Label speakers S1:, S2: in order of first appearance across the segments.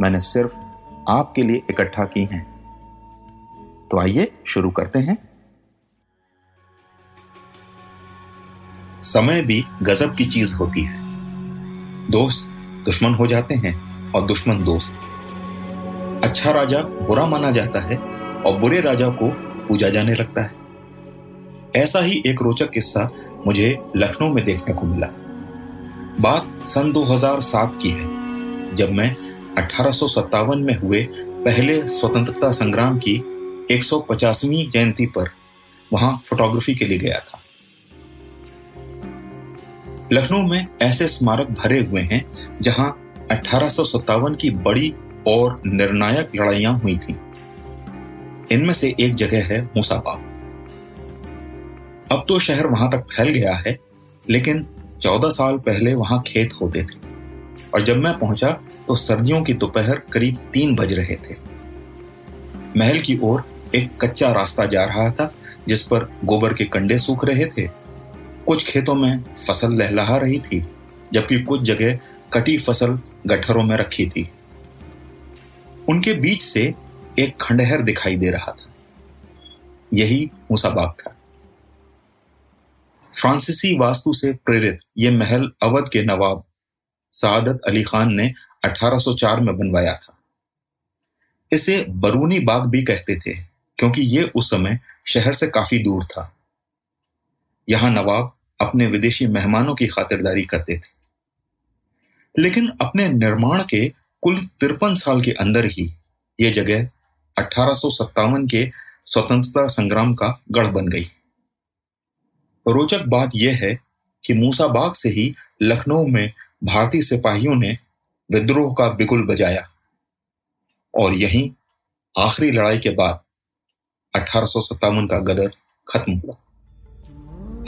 S1: मैंने सिर्फ़ आपके लिए इकट्ठा की हैं। तो आइए शुरू करते हैं। समय भी गजब की चीज़ होती है। दोस्त दुश्मन हो जाते हैं और दुश्मन दोस्त। अच्छा राजा बुरा माना जाता है और बुरे राजा को पूजा जाने लगता है। ऐसा ही एक रोचक किस्सा मुझे लखनऊ में देखने को मिला। बात सन 2007 की है, जब मैं अठारह में हुए पहले स्वतंत्रता संग्राम की 150वीं जयंती पर वहाँ फोटोग्राफी के लिए गया था। लखनऊ में ऐसे स्मारक भरे हुए हैं जहाँ अठारह की बड़ी और निर्णायक लड़ाइयाँ हुई थी। इनमें से एक जगह है मूसाबाग अब तो शहर वहाँ तक फैल गया है, लेकिन चौदह साल पहले वहाँ खेत होते थे। और जब मैं पहुँचा तो सर्दियों की दोपहर करीब तीन बज रहे थे। महल की ओर एक कच्चा रास्ता जा रहा था, जिस पर गोबर के कंडे सूख रहे थे। कुछ खेतों में फ़सल लहलहा रही थी, जबकि कुछ जगह कटी फ़सल गठरों में रखी थी। उनके बीच से एक खंडहर दिखाई दे रहा था। यही मूसाबाग था। फ्रांसीसी वास्तु से प्रेरित यह महल अवध के नवाब सादत अली खान ने 1804 में बनवाया था। इसे बरूनी बाग भी कहते थे, क्योंकि यह उस समय शहर से काफ़ी दूर था। यहाँ नवाब अपने विदेशी मेहमानों की खातिरदारी करते थे। लेकिन अपने निर्माण के कुल तिरपन साल के अंदर ही यह जगह अठारह सौ सत्तावन के स्वतंत्रता संग्राम का गढ़ बन गई। रोचक बात यह है कि मूसाबाग से ही लखनऊ में भारतीय सिपाहियों ने विद्रोह का बिगुल बजाया। और यहीं आखिरी लड़ाई के बाद अठारह सौ सत्तावन का गदर खत्म हुआ।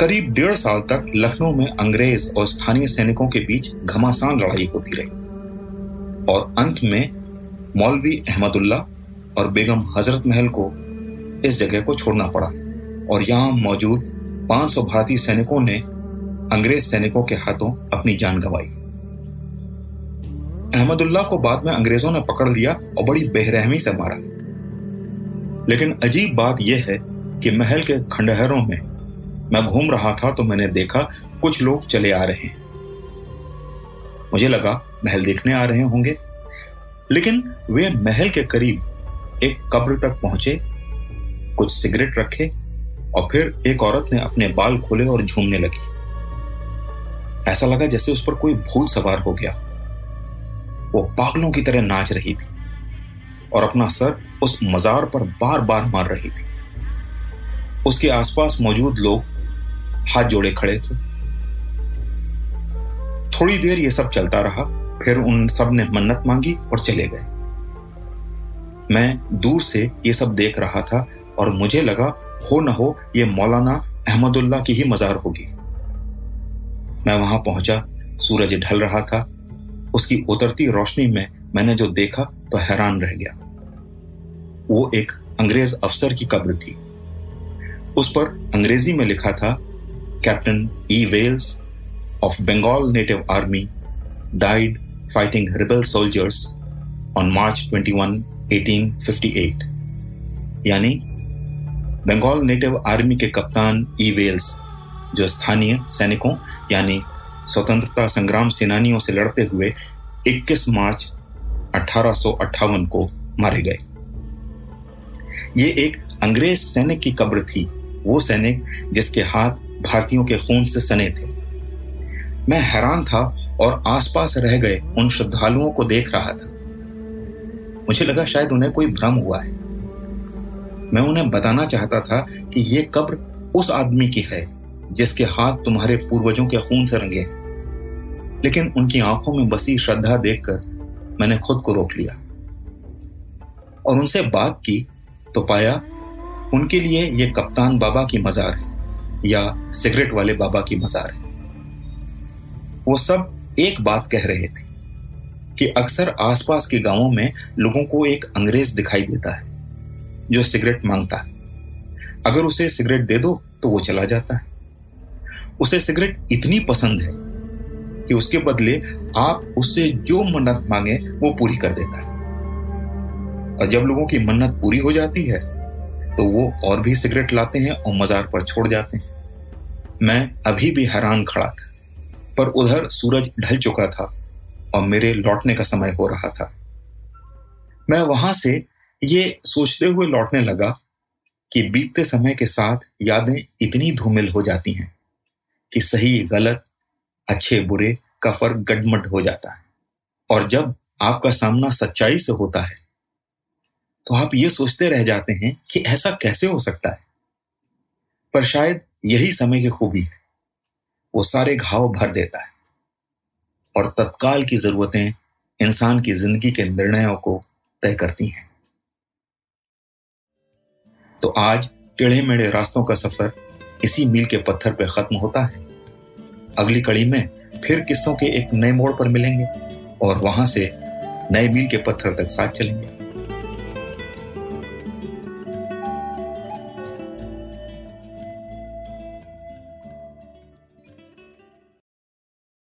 S1: करीब डेढ़ साल तक लखनऊ में अंग्रेज़ और स्थानीय सैनिकों के बीच घमासान लड़ाई होती रही। और अंत में मौलवी अहमदुल्ला और बेगम हज़रत महल को इस जगह को छोड़ना पड़ा। और यहाँ मौजूद 500 भारतीय सैनिकों ने अंग्रेज़ सैनिकों के हाथों अपनी जान गंवाई। अहमदुल्ला को बाद में अंग्रेज़ों ने पकड़ लिया और बड़ी बेरहमी से मारा। लेकिन अजीब बात यह है कि महल के खंडहरों में मैं घूम रहा था तो मैंने देखा कुछ लोग चले आ रहे हैं। मुझे लगा महल देखने आ रहे होंगे। लेकिन वे महल के करीब एक कब्र तक पहुँचे, कुछ सिगरेट रखे और फिर एक औरत ने अपने बाल खोले और झूमने लगी। ऐसा लगा जैसे उस पर कोई भूत सवार हो गया। वो पागलों की तरह नाच रही थी और अपना सर उस मजार पर बार बार मार रही थी। उसके आसपास मौजूद लोग हाथ जोड़े खड़े थे। थोड़ी देर ये सब चलता रहा, फिर उन सबने मन्नत मांगी और चले गए। मैं दूर से ये सब देख रहा था और मुझे लगा, हो न हो, ये मौलाना अहमदुल्ला की ही मजार होगी। मैं वहाँ पहुँचा, सूरज ढल रहा था उसकी उतरती रोशनी में मैंने जो देखा तो हैरान रह गया। वो एक अंग्रेज़ अफसर की कब्र थी। उस पर अंग्रेज़ी में लिखा था captain E Wells of Bengal native army died fighting rebel soldiers on March 21 1858 यानी बंगाल नेटिव आर्मी के कप्तान ई वेल्स जो स्थानीय सैनिकों, यानी स्वतंत्रता संग्राम सेनानियों से लड़ते हुए 21 मार्च अठारह को मारे गए। ये एक अंग्रेज़ सैनिक की कब्र थी। वो सैनिक जिसके हाथ भारतीयों के खून से सने थे। मैं हैरान था और आसपास रह गए उन श्रद्धालुओं को देख रहा था। मुझे लगा शायद उन्हें कोई भ्रम हुआ है। मैं उन्हें बताना चाहता था कि यह कब्र उस आदमी की है जिसके हाथ तुम्हारे पूर्वजों के खून से रंगे हैं। लेकिन उनकी आँखों में बसी श्रद्धा देखकर मैंने खुद को रोक लिया और उनसे बात की तो पाया उनके लिए यह कप्तान बाबा की मजार है या सिगरेट वाले बाबा की मजार है। वो सब एक बात कह रहे थे कि अक्सर आसपास के गाँवों में लोगों को एक अंग्रेज़ दिखाई देता है जो सिगरेट माँगता है। अगर उसे सिगरेट दे दो तो वो चला जाता है। उसे सिगरेट इतनी पसंद है कि उसके बदले आप उससे जो मन्नत मांगे, वो पूरी कर देता है। और जब लोगों की मन्नत पूरी हो जाती है तो वो और भी सिगरेट लाते हैं और मजार पर छोड़ जाते हैं। मैं अभी भी हैरान खड़ा था, पर उधर सूरज ढल चुका था और मेरे लौटने का समय हो रहा था। मैं वहाँ से ये सोचते हुए लौटने लगा कि बीतते समय के साथ यादें इतनी धूमिल हो जाती हैं। कि सही, गलत, अच्छे, बुरे का फ़र्क गडमड हो जाता है। और जब आपका सामना सच्चाई से होता है तो आप ये सोचते रह जाते हैं कि ऐसा कैसे हो सकता है। पर शायद यही समय की खूबी है। वो सारे घाव भर देता है। और तत्काल की जरूरतें इंसान की ज़िंदगी के निर्णयों को तय करती हैं। तो आज टेढ़े मेढ़े रास्तों का सफ़र इसी मील के पत्थर पर खत्म होता है। अगली कड़ी में फिर किस्सों के एक नए मोड़ पर मिलेंगे और वहाँ से नए मील के पत्थर तक साथ चलेंगे।